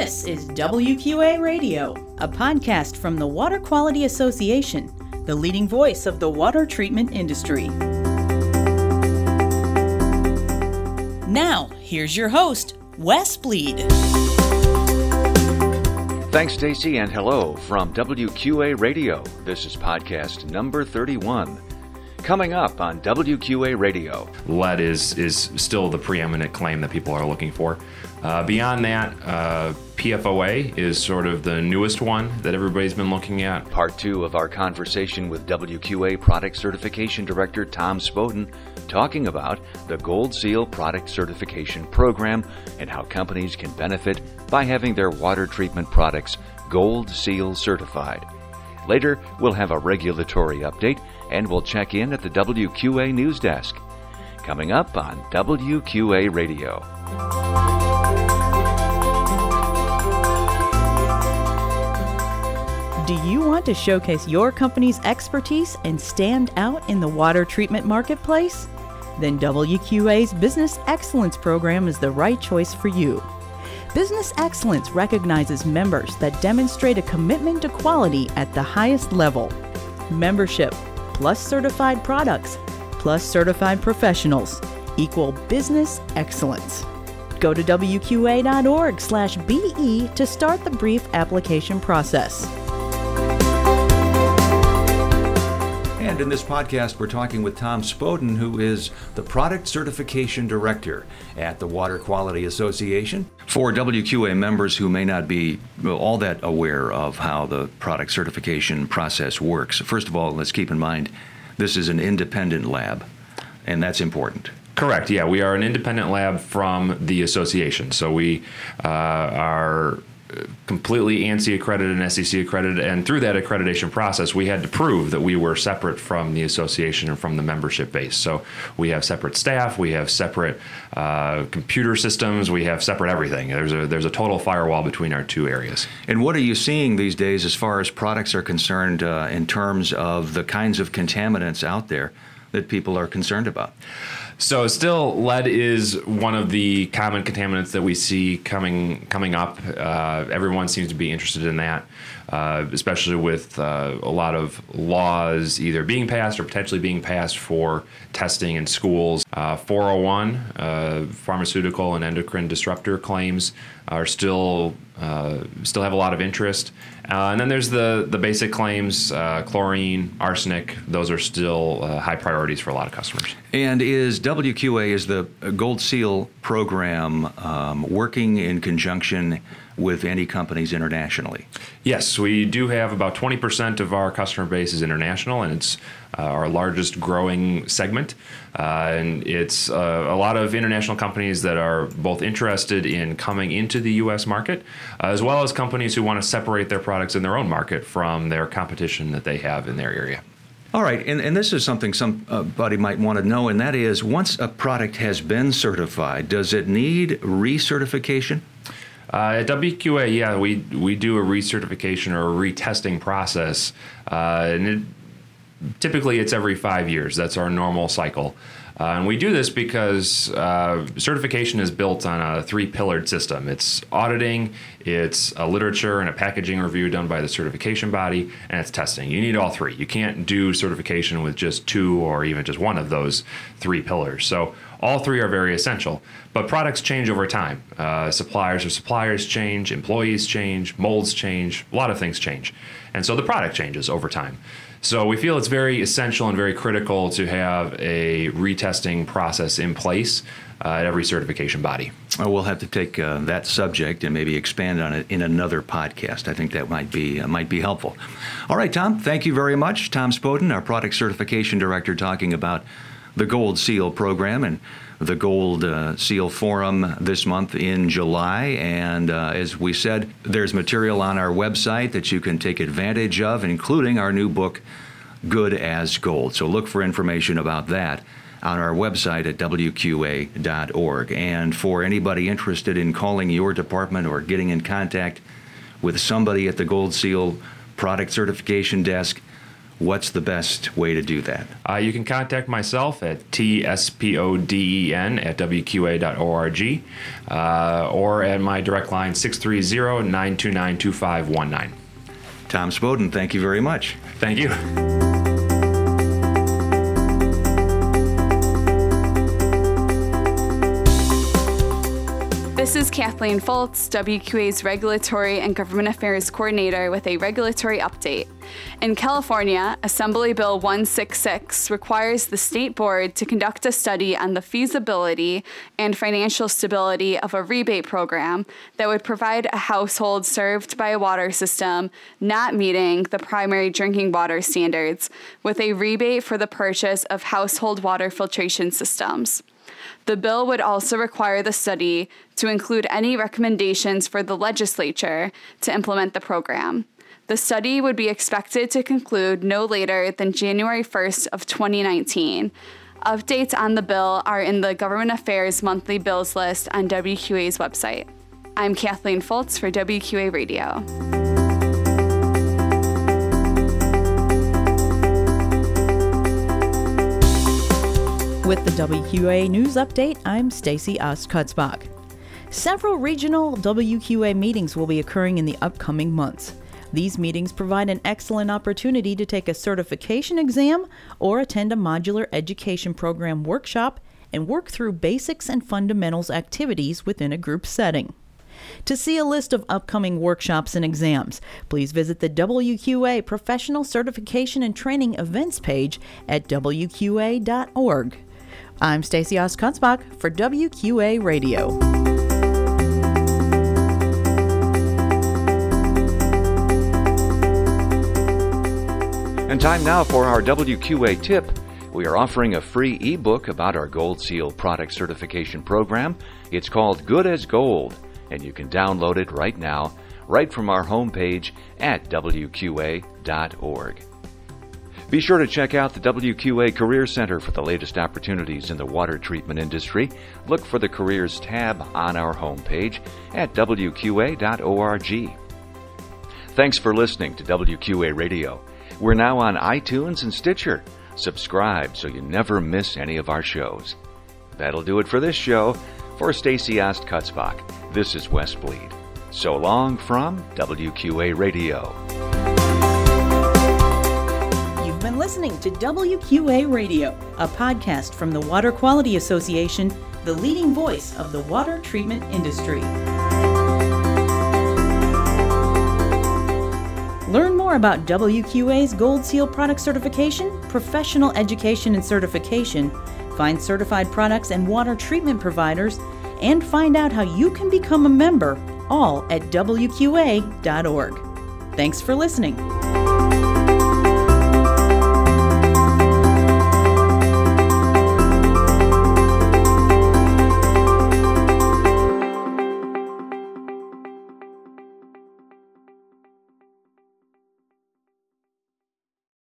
This is WQA Radio, a podcast from the Water Quality Association, the leading voice of the water treatment industry. Now, here's your host, Wes Bleed. Thanks, Stacy, and hello from WQA Radio. This is podcast number 31. Coming up on WQA Radio. Lead is, is still the preeminent claim that people are looking for. Uh, beyond that, uh, PFOA is sort of the newest one that everybody's been looking at. Part two of our conversation with WQA Product Certification Director Tom Spoden, talking about the Gold Seal Product Certification Program and how companies can benefit by having their water treatment products Gold Seal certified. Later, we'll have a regulatory update and we'll check in at the WQA News Desk. Coming up on WQA Radio. Do you want to showcase your company's expertise and stand out in the water treatment marketplace? Then WQA's Business Excellence Program is the right choice for you. Business Excellence recognizes members that demonstrate a commitment to quality at the highest level. Membership plus certified products plus certified professionals equal business excellence. Go to wqa.org/be to start the brief application process. And in this podcast, we're talking with Tom Spoden, who is the Product Certification Director at the Water Quality Association. For WQA members who may not be all that aware of how the product certification process works, first of all, let's keep in mind this is an independent lab, and that's important. Correct. Yeah, we are an independent lab from the association. So we uh, are completely ANSI accredited and SCC accredited, and through that accreditation process, we had to prove that we were separate from the association and from the membership base. So we have separate staff, we have separate uh, computer systems, we have separate everything. There's a there's a total firewall between our two areas. And what are you seeing these days as far as products are concerned uh, in terms of the kinds of contaminants out there that people are concerned about? So still, lead is one of the common contaminants that we see coming coming up. Uh, everyone seems to be interested in that, uh, especially with uh, a lot of laws either being passed or potentially being passed for testing in schools. Uh, 401 uh, pharmaceutical and endocrine disruptor claims are still uh, still have a lot of interest. Uh, and then there's the the basic claims, chlorine, arsenic. Those are still high priorities for a lot of customers. And is WQA is the Gold Seal program um, working in conjunction with any companies internationally? Yes, we do have about 20% of our customer base is international, and it's uh, our largest growing segment. Uh, and it's uh, a lot of international companies that are both interested in coming into the U.S. market, uh, as well as companies who want to separate their products in their own market from their competition that they have in their area. All right, and, and this is something somebody might want to know, and that is once a product has been certified, does it need recertification? Uh, at WQA, yeah, we we do a recertification or a retesting process, uh, and it, typically it's every five years. That's our normal cycle. Uh, and we do this because uh, certification is built on a three pillared system it's auditing, it's a literature and a packaging review done by the certification body, and it's testing. You need all three. You can't do certification with just two or even just one of those three pillars. So all three are very essential. But products change over time. Uh, suppliers or suppliers change, employees change, molds change, a lot of things change. And so the product changes over time. So we feel it's very essential and very critical to have a retesting process in place uh, at every certification body. Well, we'll have to take uh, that subject and maybe expand on it in another podcast. I think that might be uh, might be helpful. All right, Tom. Thank you very much, Tom Spoden, our product certification director, talking about the Gold Seal program and the Gold uh, Seal Forum this month in July. And uh, as we said, there's material on our website that you can take advantage of, including our new book, Good as Gold. So look for information about that on our website at wqa.org. And for anybody interested in calling your department or getting in contact with somebody at the Gold Seal Product Certification Desk, what's the best way to do that? Uh, you can contact myself at tspoden at wqa.org uh, or at my direct line 630 929 2519. Tom Spoden, thank you very much. Thank you. This is Kathleen Foltz, WQA's Regulatory and Government Affairs Coordinator, with a regulatory update. In California, Assembly Bill 166 requires the state board to conduct a study on the feasibility and financial stability of a rebate program that would provide a household served by a water system not meeting the primary drinking water standards with a rebate for the purchase of household water filtration systems. The bill would also require the study to include any recommendations for the legislature to implement the program. The study would be expected to conclude no later than January 1st of 2019. Updates on the bill are in the Government Affairs monthly bills list on WQA's website. I'm Kathleen Foltz for WQA Radio. With the WQA News Update, I'm Stacy Ostkutzbach. Several regional WQA meetings will be occurring in the upcoming months. These meetings provide an excellent opportunity to take a certification exam or attend a modular education program workshop and work through basics and fundamentals activities within a group setting. To see a list of upcoming workshops and exams, please visit the WQA Professional Certification and Training Events page at wqa.org. I'm Stacy Ostkutzbach for WQA Radio. And time now for our WQA tip. We are offering a free ebook about our Gold Seal product certification program. It's called Good as Gold, and you can download it right now, right from our homepage at WQA.org. Be sure to check out the WQA Career Center for the latest opportunities in the water treatment industry. Look for the Careers tab on our homepage at WQA.org. Thanks for listening to WQA Radio. We're now on iTunes and Stitcher. Subscribe so you never miss any of our shows. That'll do it for this show. For Stacy Ostkutzbach, this is Wes Bleed. So long from WQA Radio. Listening to WQA Radio, a podcast from the Water Quality Association, the leading voice of the water treatment industry. Learn more about WQA's Gold Seal product certification, professional education and certification, find certified products and water treatment providers, and find out how you can become a member, all at WQA.org. Thanks for listening.